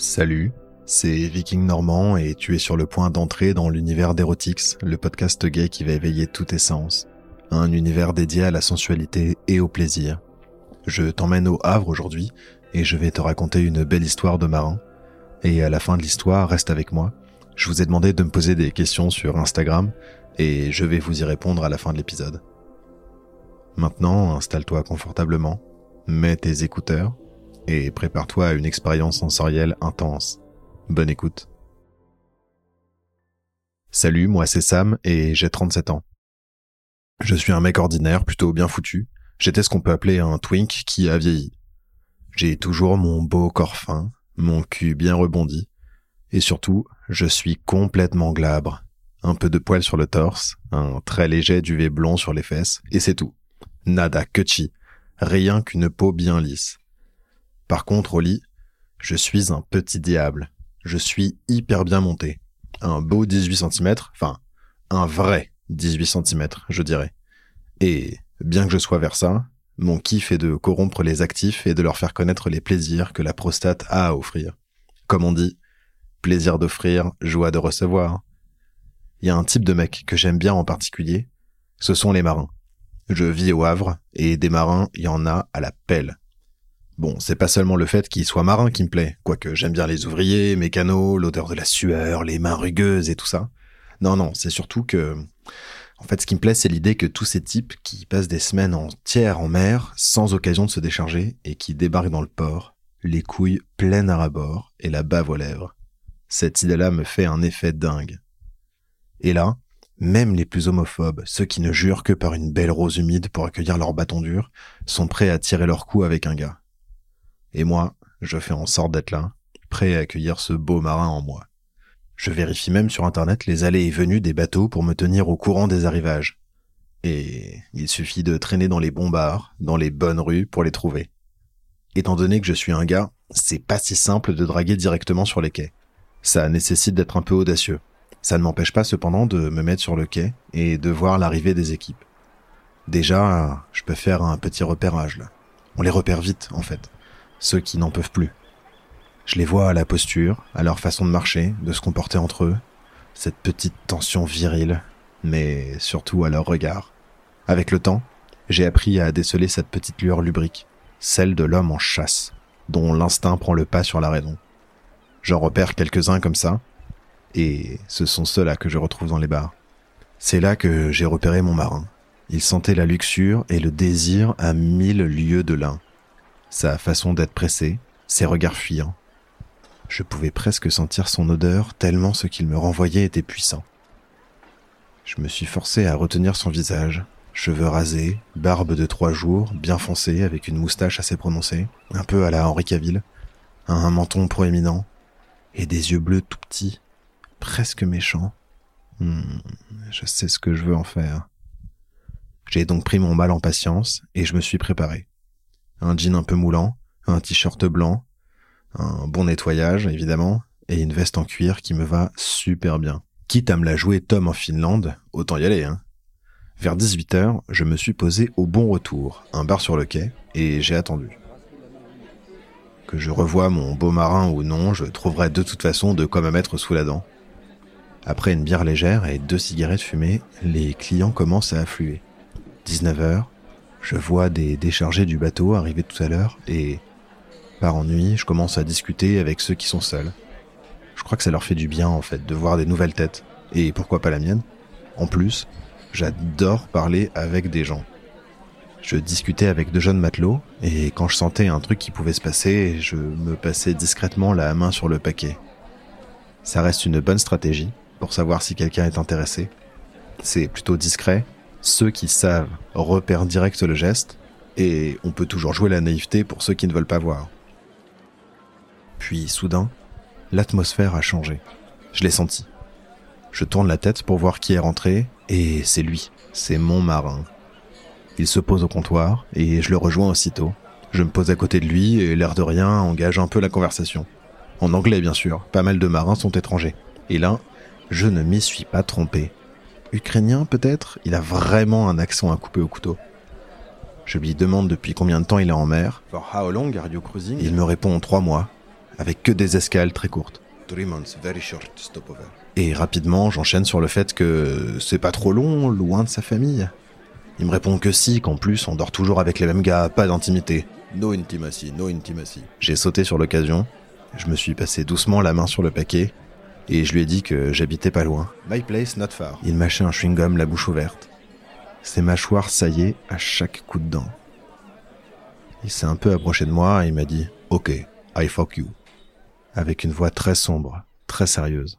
Salut, c'est Viking Normand et tu es sur le point d'entrer dans l'univers d'Erotix, le podcast gay qui va éveiller tous tes sens. Un univers dédié à la sensualité et au plaisir. Je t'emmène au Havre aujourd'hui et je vais te raconter une belle histoire de marin. Et à la fin de l'histoire, reste avec moi. Je vous ai demandé de me poser des questions sur Instagram et je vais vous y répondre à la fin de l'épisode. Maintenant, installe-toi confortablement, mets tes écouteurs et prépare-toi à une expérience sensorielle intense. Bonne écoute. Salut, moi c'est Sam et j'ai 37 ans. Je suis un mec ordinaire, plutôt bien foutu. J'étais ce qu'on peut appeler un twink qui a vieilli. J'ai toujours mon beau corps fin, mon cul bien rebondi, et surtout, je suis complètement glabre. Un peu de poil sur le torse, un très léger duvet blond sur les fesses, et c'est tout. Nada, chi. Rien qu'une peau bien lisse. Par contre, au lit, je suis un petit diable. Je suis hyper bien monté. Un beau 18 cm, enfin, un vrai 18 cm, je dirais. Et, bien que je sois vers ça, mon kiff est de corrompre les actifs et de leur faire connaître les plaisirs que la prostate a à offrir. Comme on dit, plaisir d'offrir, joie de recevoir. Il y a un type de mec que j'aime bien en particulier, ce sont les marins. Je vis au Havre, et des marins, il y en a à la pelle. Bon, c'est pas seulement le fait qu'il soit marin qui me plaît, quoique j'aime bien les ouvriers, mécanos, l'odeur de la sueur, les mains rugueuses et tout ça. Non, non, c'est surtout que... En fait, ce qui me plaît, c'est l'idée que tous ces types qui passent des semaines entières en mer, sans occasion de se décharger, et qui débarquent dans le port, les couilles pleines à rabord et la bave aux lèvres. Cette idée-là me fait un effet dingue. Et là, même les plus homophobes, ceux qui ne jurent que par une belle rose humide pour accueillir leur bâton dur, sont prêts à tirer leur coup avec un gars. Et moi, je fais en sorte d'être là, prêt à accueillir ce beau marin en moi. Je vérifie même sur Internet les allées et venues des bateaux pour me tenir au courant des arrivages. Et il suffit de traîner dans les bons bars, dans les bonnes rues pour les trouver. Étant donné que je suis un gars, c'est pas si simple de draguer directement sur les quais. Ça nécessite d'être un peu audacieux. Ça ne m'empêche pas cependant de me mettre sur le quai et de voir l'arrivée des équipes. Déjà, je peux faire un petit repérage là. On les repère vite en fait ceux qui n'en peuvent plus. Je les vois à la posture, à leur façon de marcher, de se comporter entre eux, cette petite tension virile, mais surtout à leur regard. Avec le temps, j'ai appris à déceler cette petite lueur lubrique, celle de l'homme en chasse, dont l'instinct prend le pas sur la raison. J'en repère quelques-uns comme ça, et ce sont ceux-là que je retrouve dans les bars. C'est là que j'ai repéré mon marin. Il sentait la luxure et le désir à mille lieues de l'un sa façon d'être pressé, ses regards fuyants. Je pouvais presque sentir son odeur tellement ce qu'il me renvoyait était puissant. Je me suis forcé à retenir son visage, cheveux rasés, barbe de trois jours, bien foncée, avec une moustache assez prononcée, un peu à la Henri Cavill, un menton proéminent, et des yeux bleus tout petits, presque méchants. Hmm, je sais ce que je veux en faire. J'ai donc pris mon mal en patience et je me suis préparé un jean un peu moulant, un t-shirt blanc, un bon nettoyage évidemment, et une veste en cuir qui me va super bien. Quitte à me la jouer Tom en Finlande, autant y aller, hein. Vers 18h, je me suis posé au bon retour, un bar sur le quai, et j'ai attendu. Que je revoie mon beau marin ou non, je trouverai de toute façon de quoi me mettre sous la dent. Après une bière légère et deux cigarettes fumées, les clients commencent à affluer. 19h, je vois des déchargés du bateau arriver tout à l'heure et, par ennui, je commence à discuter avec ceux qui sont seuls. Je crois que ça leur fait du bien en fait de voir des nouvelles têtes. Et pourquoi pas la mienne? En plus, j'adore parler avec des gens. Je discutais avec deux jeunes matelots et quand je sentais un truc qui pouvait se passer, je me passais discrètement la main sur le paquet. Ça reste une bonne stratégie pour savoir si quelqu'un est intéressé. C'est plutôt discret ceux qui savent repèrent direct le geste, et on peut toujours jouer la naïveté pour ceux qui ne veulent pas voir. Puis, soudain, l'atmosphère a changé. Je l'ai senti. Je tourne la tête pour voir qui est rentré, et c'est lui, c'est mon marin. Il se pose au comptoir, et je le rejoins aussitôt. Je me pose à côté de lui, et l'air de rien engage un peu la conversation. En anglais, bien sûr, pas mal de marins sont étrangers. Et là, je ne m'y suis pas trompé ukrainien peut-être, il a vraiment un accent à couper au couteau. Je lui demande depuis combien de temps il est en mer. For how long are you cruising? Il me répond en trois mois. avec que des escales très courtes. Et rapidement, j'enchaîne sur le fait que c'est pas trop long, loin de sa famille. Il me répond que si, qu'en plus on dort toujours avec les mêmes gars, pas d'intimité. No intimacy, no intimacy. J'ai sauté sur l'occasion, je me suis passé doucement la main sur le paquet, et je lui ai dit que j'habitais pas loin. My place not far. Il mâchait un chewing-gum la bouche ouverte. Ses mâchoires saillaient à chaque coup de dent. Il s'est un peu approché de moi et il m'a dit Ok, I fuck you. Avec une voix très sombre, très sérieuse.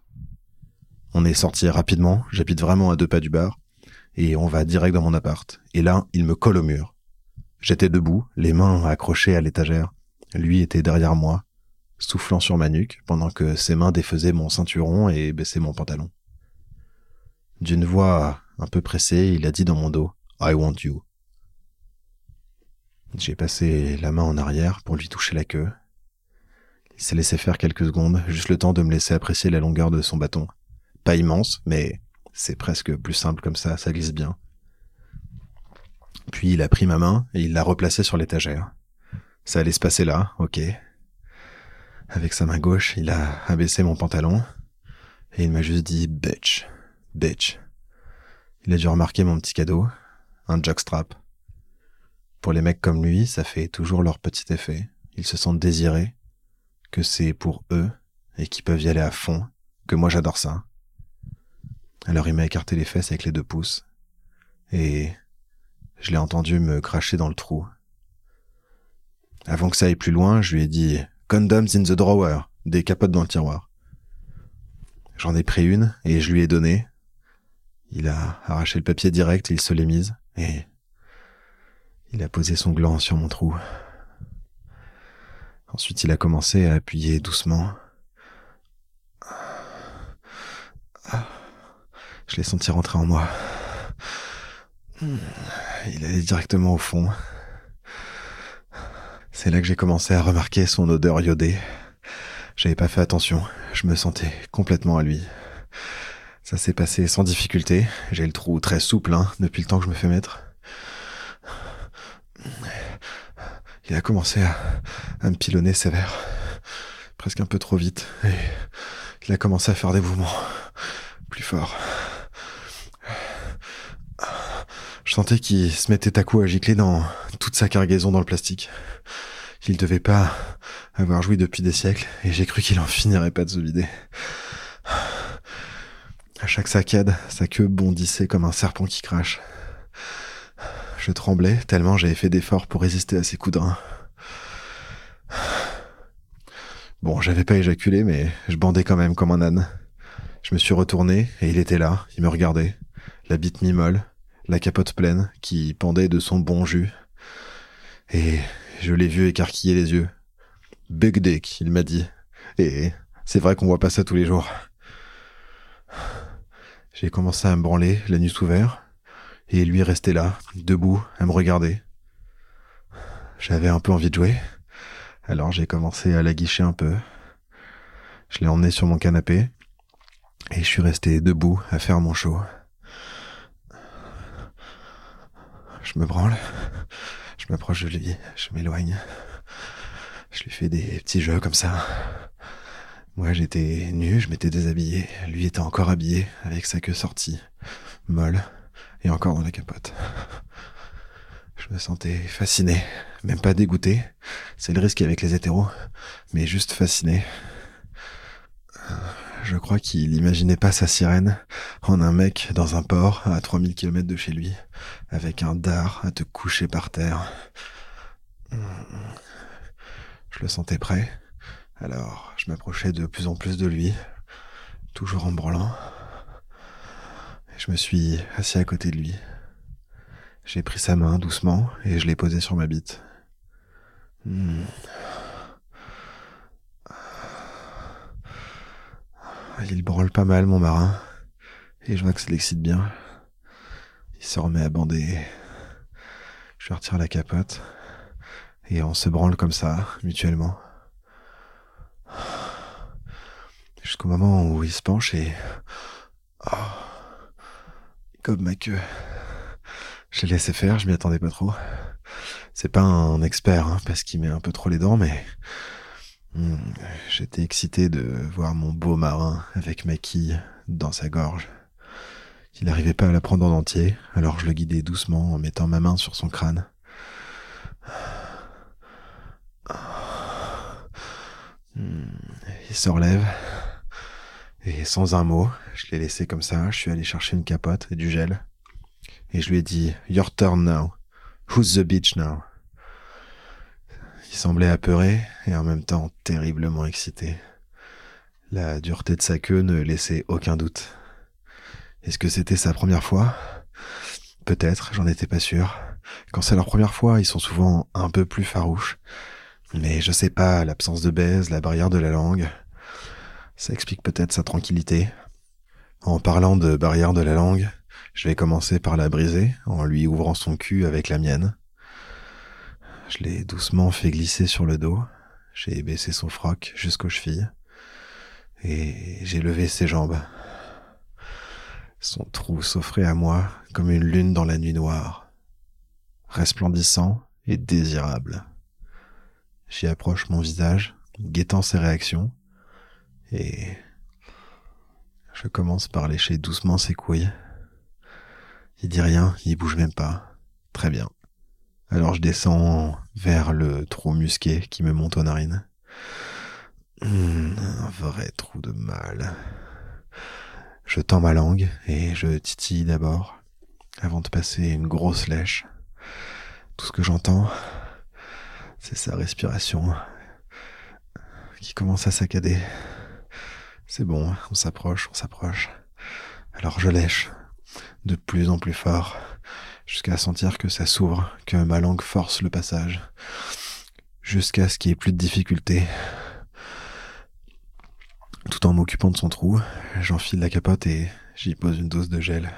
On est sorti rapidement, j'habite vraiment à deux pas du bar, et on va direct dans mon appart. Et là, il me colle au mur. J'étais debout, les mains accrochées à l'étagère. Lui était derrière moi, soufflant sur ma nuque, pendant que ses mains défaisaient mon ceinturon et baissaient mon pantalon. D'une voix un peu pressée, il a dit dans mon dos I want you. J'ai passé la main en arrière pour lui toucher la queue. Il s'est laissé faire quelques secondes, juste le temps de me laisser apprécier la longueur de son bâton. Pas immense, mais c'est presque plus simple comme ça, ça glisse bien. Puis il a pris ma main et il l'a replacée sur l'étagère. Ça allait se passer là, ok. Avec sa main gauche, il a abaissé mon pantalon et il m'a juste dit bitch, bitch. Il a dû remarquer mon petit cadeau, un jockstrap. Pour les mecs comme lui, ça fait toujours leur petit effet. Ils se sentent désirés, que c'est pour eux et qu'ils peuvent y aller à fond, que moi j'adore ça. Alors il m'a écarté les fesses avec les deux pouces et je l'ai entendu me cracher dans le trou. Avant que ça aille plus loin, je lui ai dit Condoms in the drawer, des capotes dans le tiroir. J'en ai pris une et je lui ai donné. Il a arraché le papier direct, il se l'est mise et il a posé son gland sur mon trou. Ensuite, il a commencé à appuyer doucement. Je l'ai senti rentrer en moi. Il allait directement au fond. C'est là que j'ai commencé à remarquer son odeur iodée. J'avais pas fait attention. Je me sentais complètement à lui. Ça s'est passé sans difficulté. J'ai le trou très souple, hein, depuis le temps que je me fais mettre. Il a commencé à, me pilonner sévère. Presque un peu trop vite. Et il a commencé à faire des mouvements plus forts. Je sentais qu'il se mettait à coup à gicler dans toute sa cargaison dans le plastique. Il devait pas avoir joui depuis des siècles, et j'ai cru qu'il en finirait pas de se vider. À chaque saccade, sa queue bondissait comme un serpent qui crache. Je tremblais tellement j'avais fait d'efforts pour résister à ses coups de. Bon, j'avais pas éjaculé, mais je bandais quand même comme un âne. Je me suis retourné et il était là, il me regardait, la bite mi-molle, la capote pleine qui pendait de son bon jus. Et je l'ai vu écarquiller les yeux. Big dick, il m'a dit. Et c'est vrai qu'on voit pas ça tous les jours. J'ai commencé à me branler, la nuit ouverte, et lui restait là, debout, à me regarder. J'avais un peu envie de jouer, alors j'ai commencé à la guicher un peu. Je l'ai emmené sur mon canapé, et je suis resté debout à faire mon show. Je me branle, m'approche de lui, je m'éloigne. Je lui fais des petits jeux comme ça. Moi j'étais nu, je m'étais déshabillé. Lui était encore habillé, avec sa queue sortie, molle, et encore dans la capote. Je me sentais fasciné, même pas dégoûté. C'est le risque avec les hétéros, mais juste fasciné. Je crois qu'il imaginait pas sa sirène en un mec dans un port à 3000 km de chez lui, avec un dard à te coucher par terre. Je le sentais prêt, alors je m'approchais de plus en plus de lui, toujours en branlant. Je me suis assis à côté de lui. J'ai pris sa main doucement et je l'ai posée sur ma bite. Hmm. Il branle pas mal, mon marin. Et je vois que ça l'excite bien. Il se remet à bander. Je retire la capote. Et on se branle comme ça, mutuellement. Jusqu'au moment où il se penche et... Oh, comme ma queue. Je l'ai laissé faire, je m'y attendais pas trop. C'est pas un expert, hein, parce qu'il met un peu trop les dents, mais Hmm, j'étais excité de voir mon beau marin avec ma quille dans sa gorge. Il n'arrivait pas à la prendre en entier, alors je le guidais doucement en mettant ma main sur son crâne. Hmm, il se relève, et sans un mot, je l'ai laissé comme ça, je suis allé chercher une capote et du gel, et je lui ai dit Your turn now. Who's the bitch now? Il semblait apeuré et en même temps terriblement excité. La dureté de sa queue ne laissait aucun doute. Est-ce que c'était sa première fois? Peut-être, j'en étais pas sûr. Quand c'est leur première fois, ils sont souvent un peu plus farouches. Mais je sais pas, l'absence de baise, la barrière de la langue, ça explique peut-être sa tranquillité. En parlant de barrière de la langue, je vais commencer par la briser en lui ouvrant son cul avec la mienne. Je l'ai doucement fait glisser sur le dos. J'ai baissé son froc jusqu'aux chevilles. Et j'ai levé ses jambes. Son trou s'offrait à moi comme une lune dans la nuit noire. Resplendissant et désirable. J'y approche mon visage, guettant ses réactions. Et je commence par lécher doucement ses couilles. Il dit rien, il bouge même pas. Très bien. Alors je descends vers le trou musqué qui me monte aux narines. Hmm, un vrai trou de mal. Je tends ma langue et je titille d'abord, avant de passer une grosse lèche. Tout ce que j'entends, c'est sa respiration qui commence à saccader. C'est bon, on s'approche, on s'approche. Alors je lèche de plus en plus fort jusqu'à sentir que ça s'ouvre, que ma langue force le passage, jusqu'à ce qu'il n'y ait plus de difficulté. Tout en m'occupant de son trou, j'enfile la capote et j'y pose une dose de gel.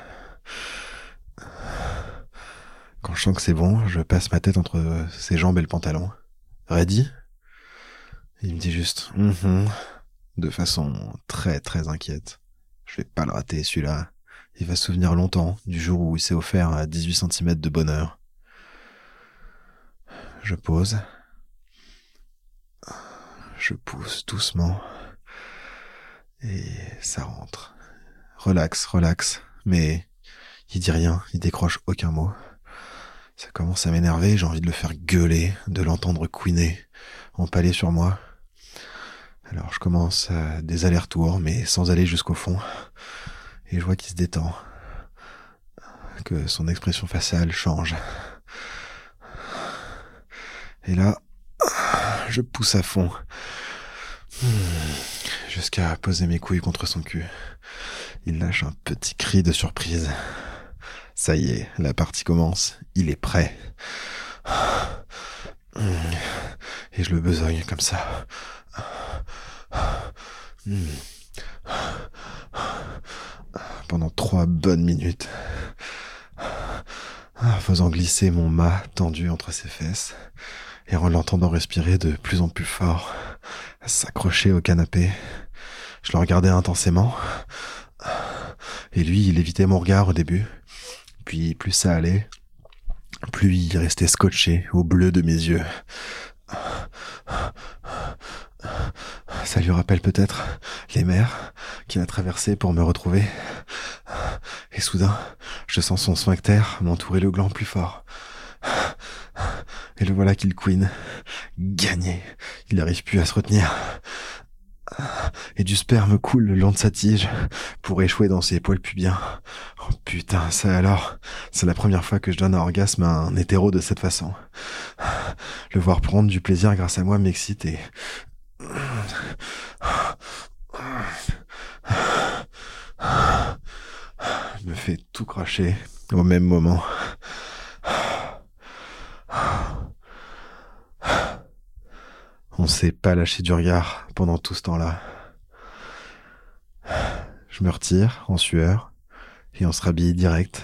Quand je sens que c'est bon, je passe ma tête entre ses jambes et le pantalon. Ready? Il me dit juste mm de façon très très inquiète. Je vais pas le rater celui-là. Il va se souvenir longtemps du jour où il s'est offert à 18 cm de bonheur. Je pose. Je pousse doucement. Et ça rentre. Relax, relax. Mais il dit rien, il décroche aucun mot. Ça commence à m'énerver, j'ai envie de le faire gueuler, de l'entendre couiner, empaler sur moi. Alors je commence à des allers-retours, mais sans aller jusqu'au fond et je vois qu'il se détend, que son expression faciale change. Et là, je pousse à fond, jusqu'à poser mes couilles contre son cul. Il lâche un petit cri de surprise. Ça y est, la partie commence, il est prêt. Et je le besogne comme ça pendant trois bonnes minutes, faisant glisser mon mât tendu entre ses fesses, et en l'entendant respirer de plus en plus fort, s'accrocher au canapé. Je le regardais intensément, et lui, il évitait mon regard au début, puis plus ça allait, plus il restait scotché au bleu de mes yeux. Ça lui rappelle peut-être les mers qu'il a traversées pour me retrouver. Et soudain, je sens son sphincter m'entourer le gland plus fort. Et le voilà qu'il queen. Gagné. Il n'arrive plus à se retenir. Et du sperme coule le long de sa tige pour échouer dans ses poils pubiens. Oh putain, ça alors, c'est la première fois que je donne un orgasme à un hétéro de cette façon. Le voir prendre du plaisir grâce à moi m'excite et me fait tout cracher au même moment. On s'est pas lâché du regard pendant tout ce temps-là. Je me retire en sueur et on se rhabille direct.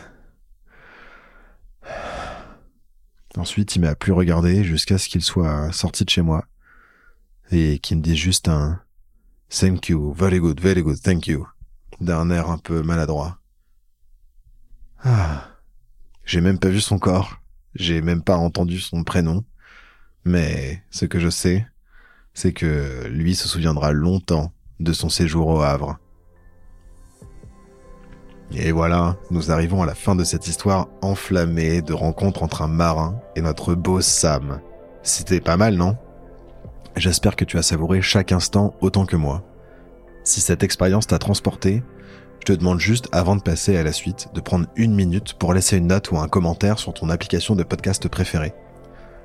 Ensuite, il m'a plus regardé jusqu'à ce qu'il soit sorti de chez moi et qu'il me dise juste un Thank you, very good, very good, thank you, d'un air un peu maladroit. Ah. J'ai même pas vu son corps. J'ai même pas entendu son prénom. Mais ce que je sais, c'est que lui se souviendra longtemps de son séjour au Havre. Et voilà, nous arrivons à la fin de cette histoire enflammée de rencontre entre un marin et notre beau Sam. C'était pas mal, non? J'espère que tu as savouré chaque instant autant que moi. Si cette expérience t'a transporté, je te demande juste, avant de passer à la suite, de prendre une minute pour laisser une note ou un commentaire sur ton application de podcast préférée.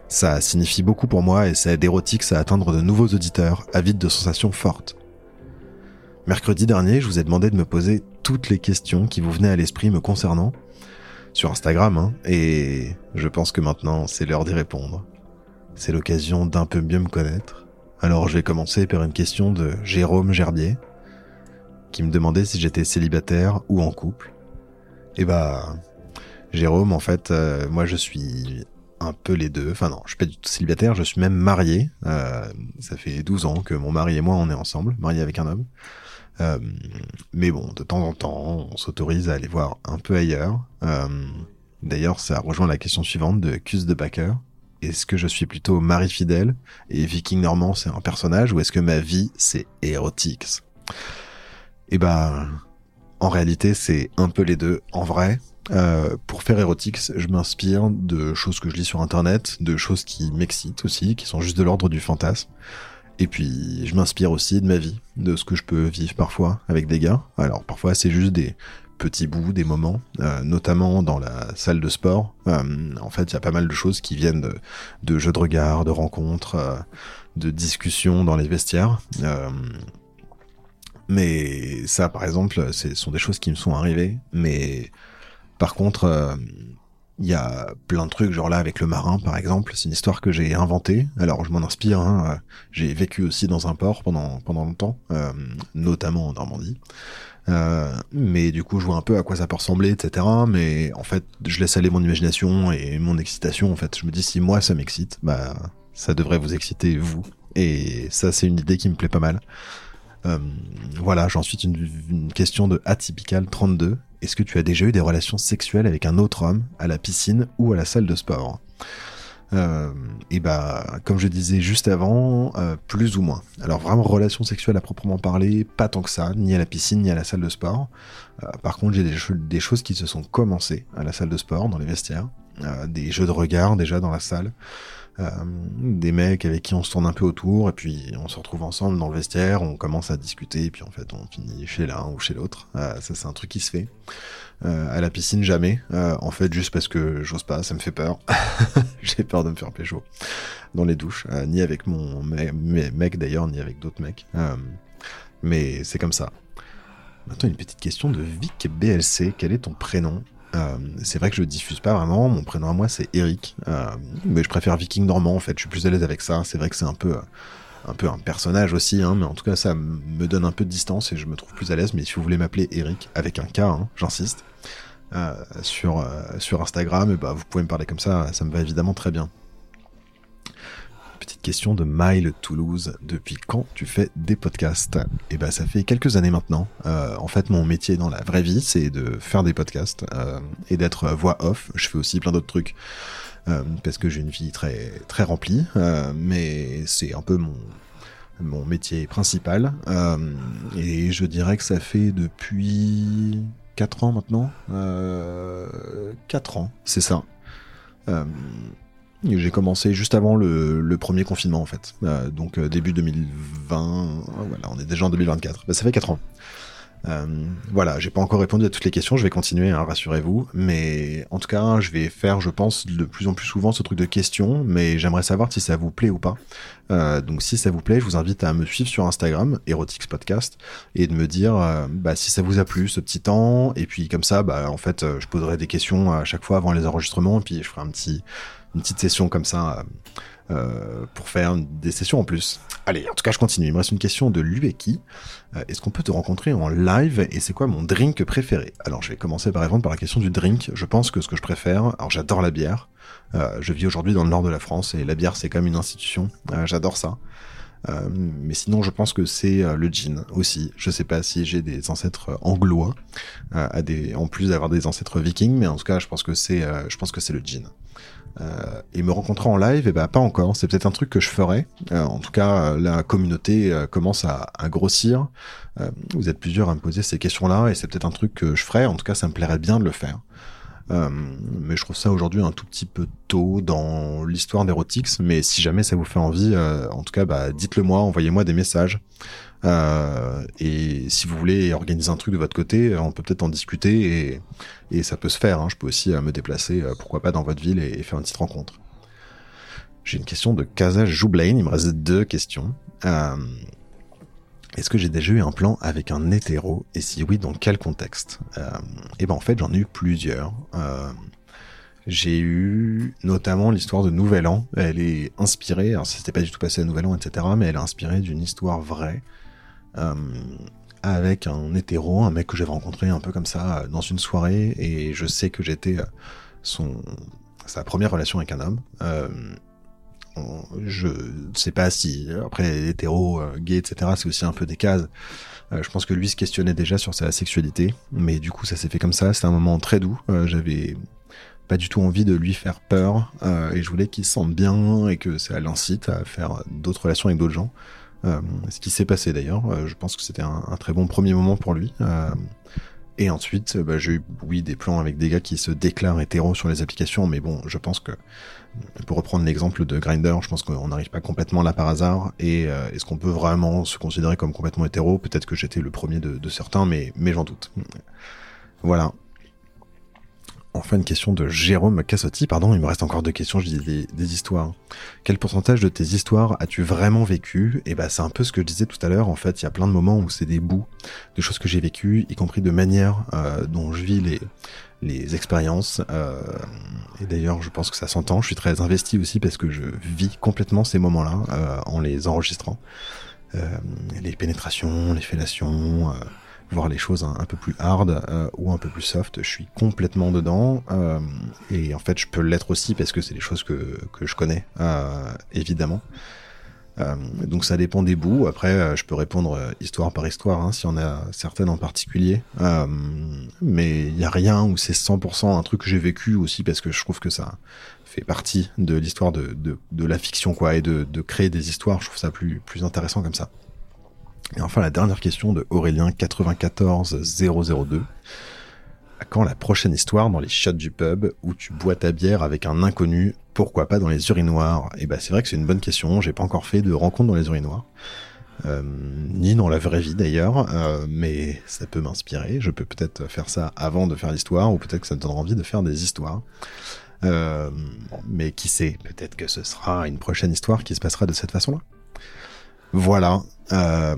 Ça signifie beaucoup pour moi et ça aide Erotix à atteindre de nouveaux auditeurs avides de sensations fortes. Mercredi dernier, je vous ai demandé de me poser toutes les questions qui vous venaient à l'esprit me concernant sur Instagram, hein, et je pense que maintenant c'est l'heure d'y répondre. C'est l'occasion d'un peu mieux me connaître. Alors je vais commencer par une question de Jérôme Gerbier, qui me demandait si j'étais célibataire ou en couple. Et bah, Jérôme, en fait, euh, moi je suis un peu les deux. Enfin non, je suis pas du tout célibataire, je suis même marié. Euh, ça fait 12 ans que mon mari et moi on est ensemble, marié avec un homme. Euh, mais bon, de temps en temps, on s'autorise à aller voir un peu ailleurs. D'ailleurs, ça rejoint la question suivante de Cus de Backer. Est-ce que je suis plutôt mari fidèle et Viking Normand c'est un personnage ou est-ce que ma vie c'est Erotix Eh ben, en réalité c'est un peu les deux. En vrai, euh, pour faire Erotix, je m'inspire de choses que je lis sur internet, de choses qui m'excitent aussi, qui sont juste de l'ordre du fantasme. Et puis, je m'inspire aussi de ma vie, de ce que je peux vivre parfois avec des gars. Alors, parfois, c'est juste des petits bouts, des moments, euh, notamment dans la salle de sport. Euh, en fait, il y a pas mal de choses qui viennent de, de jeux de regard, de rencontres, de discussions dans les vestiaires. Euh, mais ça, par exemple, ce sont des choses qui me sont arrivées. Mais par contre, euh, il y a plein de trucs, genre là avec le marin par exemple, c'est une histoire que j'ai inventée. Alors je m'en inspire, hein. j'ai vécu aussi dans un port pendant longtemps, euh, notamment en Normandie. Euh, mais du coup je vois un peu à quoi ça peut ressembler, etc. Mais en fait je laisse aller mon imagination et mon excitation. En fait je me dis si moi ça m'excite, bah ça devrait vous exciter vous. Et ça c'est une idée qui me plaît pas mal. Euh, voilà, j'ai ensuite une, question de Atypical 32 est-ce que tu as déjà eu des relations sexuelles avec un autre homme à la piscine ou à la salle de sport? Euh, et bah, comme je disais juste avant, euh, plus ou moins. Alors vraiment relations sexuelles à proprement parler, pas tant que ça, ni à la piscine ni à la salle de sport. Euh, par contre, j'ai des, des, choses qui se sont commencées à la salle de sport, dans les vestiaires, des jeux de regard déjà dans la salle. Euh, des mecs avec qui on se tourne un peu autour et puis on se retrouve ensemble dans le vestiaire, on commence à discuter et puis en fait on finit chez l'un ou chez l'autre. Euh, ça c'est un truc qui se fait. Euh, à la piscine jamais. en fait juste parce que j'ose pas, ça me fait peur. J'ai peur de me faire pécho dans les douches, ni avec mon mec d'ailleurs, ni avec d'autres mecs. mais c'est comme ça. Maintenant une petite question de Vic BLC. Quel est ton prénom? Euh, c'est vrai que je diffuse pas vraiment. Mon prénom à moi c'est Eric, euh, mais je préfère Viking normand en fait. Je suis plus à l'aise avec ça. C'est vrai que c'est un peu un peu un personnage aussi, hein, mais en tout cas ça me donne un peu de distance et je me trouve plus à l'aise. Mais si vous voulez m'appeler Eric avec un K, hein, j'insiste, euh, sur euh, sur Instagram, et bah vous pouvez me parler comme ça. Ça me va évidemment très bien petite question de Mile Toulouse. Depuis quand tu fais des podcasts? Eh ben, ça fait quelques années maintenant. Euh, en fait, mon métier dans la vraie vie, c'est de faire des podcasts euh, et d'être voix off. Je fais aussi plein d'autres trucs euh, parce que j'ai une vie très très remplie, mais c'est un peu mon mon métier principal. Et je dirais que ça fait depuis 4 ans maintenant. 4 ans, c'est ça. J'ai commencé juste avant le, premier confinement en fait, euh, donc euh, début 2020. Voilà, on est déjà en 2024. Bah, ça fait 4 ans. Euh, voilà, j'ai pas encore répondu à toutes les questions, je vais continuer, hein, rassurez-vous. Mais en tout cas, je vais faire, je pense, de plus en plus souvent ce truc de questions, mais j'aimerais savoir si ça vous plaît ou pas. Euh, donc si ça vous plaît, je vous invite à me suivre sur Instagram, Erotix Podcast, et de me dire euh, bah, si ça vous a plu ce petit temps. Et puis comme ça, bah, en fait, je poserai des questions à chaque fois avant les enregistrements, et puis je ferai un petit une petite session comme ça euh, pour faire des sessions en plus. Allez, en tout cas, je continue. Il me reste une question de Lueki. Euh, Est-ce qu'on peut te rencontrer en live et c'est quoi mon drink préféré? Alors, je vais commencer par répondre par la question du drink. Je pense que ce que je préfère, alors j'adore la bière. Euh, je vis aujourd'hui dans le nord de la France et la bière, c'est comme une institution. Euh, j'adore ça. Euh, mais sinon, je pense que c'est euh, le gin aussi. Je sais pas si j'ai des ancêtres anglois, euh, à des, en plus d'avoir des ancêtres vikings, mais en tout cas, je pense que c'est, je pense que c'est le gin. Euh, et me rencontrer en live, et eh ben pas encore. C'est peut-être un truc que je ferai. Euh, en tout cas, la communauté euh, commence à, à grossir. vous êtes plusieurs à me poser ces questions-là, et c'est peut-être un truc que je ferai. En tout cas, ça me plairait bien de le faire. mais je trouve ça aujourd'hui un tout petit peu tôt dans l'histoire d'Erotix. Mais si jamais ça vous fait envie, en tout cas, bah, dites-le moi, envoyez-moi des messages. Euh, et si vous voulez organiser un truc de votre côté, on peut peut-être en discuter et, ça peut se faire. Hein. Je peux aussi euh, me déplacer, euh, pourquoi pas, dans votre ville et, faire une petite rencontre. J'ai une question de Casa Joublain. Il me reste deux questions. Est-ce que j'ai déjà eu un plan avec un hétéro Et si oui, dans quel contexte? Et ben en fait, j'en ai eu plusieurs. J'ai eu notamment l'histoire de Nouvel An. Elle est inspirée, alors c'était pas du tout passé à Nouvel An, etc., mais elle est inspirée d'une histoire vraie avec un hétéro, un mec que j'avais rencontré un peu comme ça euh, dans une soirée, et je sais que j'étais euh, son sa première relation avec un homme. Euh, je sais pas si après hétéro, gay, etc. C'est aussi un peu des cases. je pense que lui se questionnait déjà sur sa sexualité, mais du coup ça s'est fait comme ça. C'était un moment très doux. J'avais pas du tout envie de lui faire peur et je voulais qu'il se sente bien et que ça l'incite à faire d'autres relations avec d'autres gens. Euh, ce qui s'est passé d'ailleurs, euh, je pense que c'était un, très bon premier moment pour lui. Euh, et ensuite, bah, j'ai eu, oui, des plans avec des gars qui se déclarent hétéros sur les applications, mais bon, je pense que, pour reprendre l'exemple de Grinder, je pense qu'on n'arrive pas complètement là par hasard, et est-ce qu'on peut vraiment se considérer comme complètement hétéro? Peut-être que j'étais le premier de, de certains, mais, mais j'en doute. Voilà. Enfin, une question de Jérôme Cassotti. Pardon, il me reste encore deux questions. Je dis des, histoires. Quel pourcentage de tes histoires as-tu vraiment vécu Et eh ben, c'est un peu ce que je disais tout à l'heure. En fait, il y a plein de moments où c'est des bouts de choses que j'ai vécues, y compris de manière euh, dont je vis les les expériences. Euh, et d'ailleurs, je pense que ça s'entend. Je suis très investi aussi parce que je vis complètement ces moments-là euh, en les enregistrant. les pénétrations, les fellations voir les choses un, peu plus hard euh, ou un peu plus soft, je suis complètement dedans. Euh, et en fait, je peux l'être aussi parce que c'est des choses que, que je connais, euh, évidemment. donc ça dépend des bouts. Après, je peux répondre histoire par histoire, hein, si on a certaines en particulier. mais il n'y a rien où c'est 100% un truc que j'ai vécu aussi parce que je trouve que ça fait partie de l'histoire de, de, de, la fiction, quoi, et de, de créer des histoires. Je trouve ça plus, plus intéressant comme ça. Et enfin, la dernière question de Aurélien 94002. À quand la prochaine histoire dans les shots du pub où tu bois ta bière avec un inconnu Pourquoi pas dans les urinoirs? Et eh ben, c'est vrai que c'est une bonne question. J'ai pas encore fait de rencontre dans les urinoirs. Euh, ni dans la vraie vie d'ailleurs, euh, mais ça peut m'inspirer. Je peux peut-être faire ça avant de faire l'histoire, ou peut-être que ça me donnera envie de faire des histoires. Euh, mais qui sait, peut-être que ce sera une prochaine histoire qui se passera de cette façon-là. Voilà. Euh,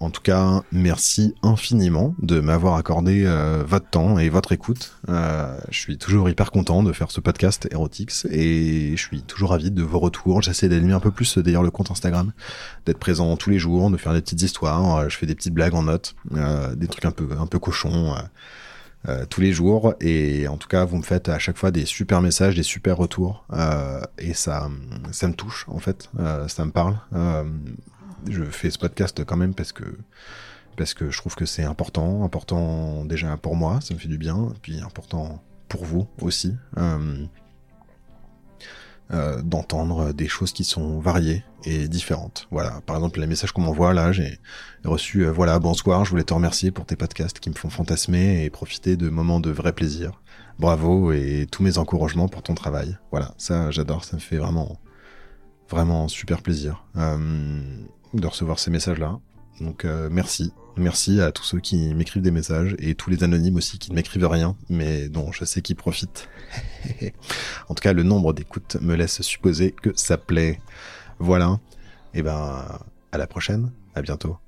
en tout cas, merci infiniment de m'avoir accordé euh, votre temps et votre écoute. Euh, je suis toujours hyper content de faire ce podcast Erotix et je suis toujours ravi de vos retours. J'essaie d'animer un peu plus d'ailleurs le compte Instagram, d'être présent tous les jours, de faire des petites histoires. Je fais des petites blagues en notes, des trucs un peu un peu cochons. Tous les jours et en tout cas vous me faites à chaque fois des super messages des super retours et ça ça me touche en fait ça me parle je fais ce podcast quand même parce que parce que je trouve que c'est important important déjà pour moi ça me fait du bien puis important pour vous aussi euh, d'entendre des choses qui sont variées et différentes. Voilà, par exemple les messages qu'on m'envoie là, j'ai reçu euh, voilà bonsoir, je voulais te remercier pour tes podcasts qui me font fantasmer et profiter de moments de vrai plaisir. Bravo et tous mes encouragements pour ton travail. Voilà, ça j'adore, ça me fait vraiment vraiment super plaisir euh, de recevoir ces messages là. Donc euh, merci. Merci à tous ceux qui m'écrivent des messages et tous les anonymes aussi qui ne m'écrivent rien, mais dont je sais qu'ils profitent. en tout cas, le nombre d'écoutes me laisse supposer que ça plaît. Voilà. Et eh ben, à la prochaine. À bientôt.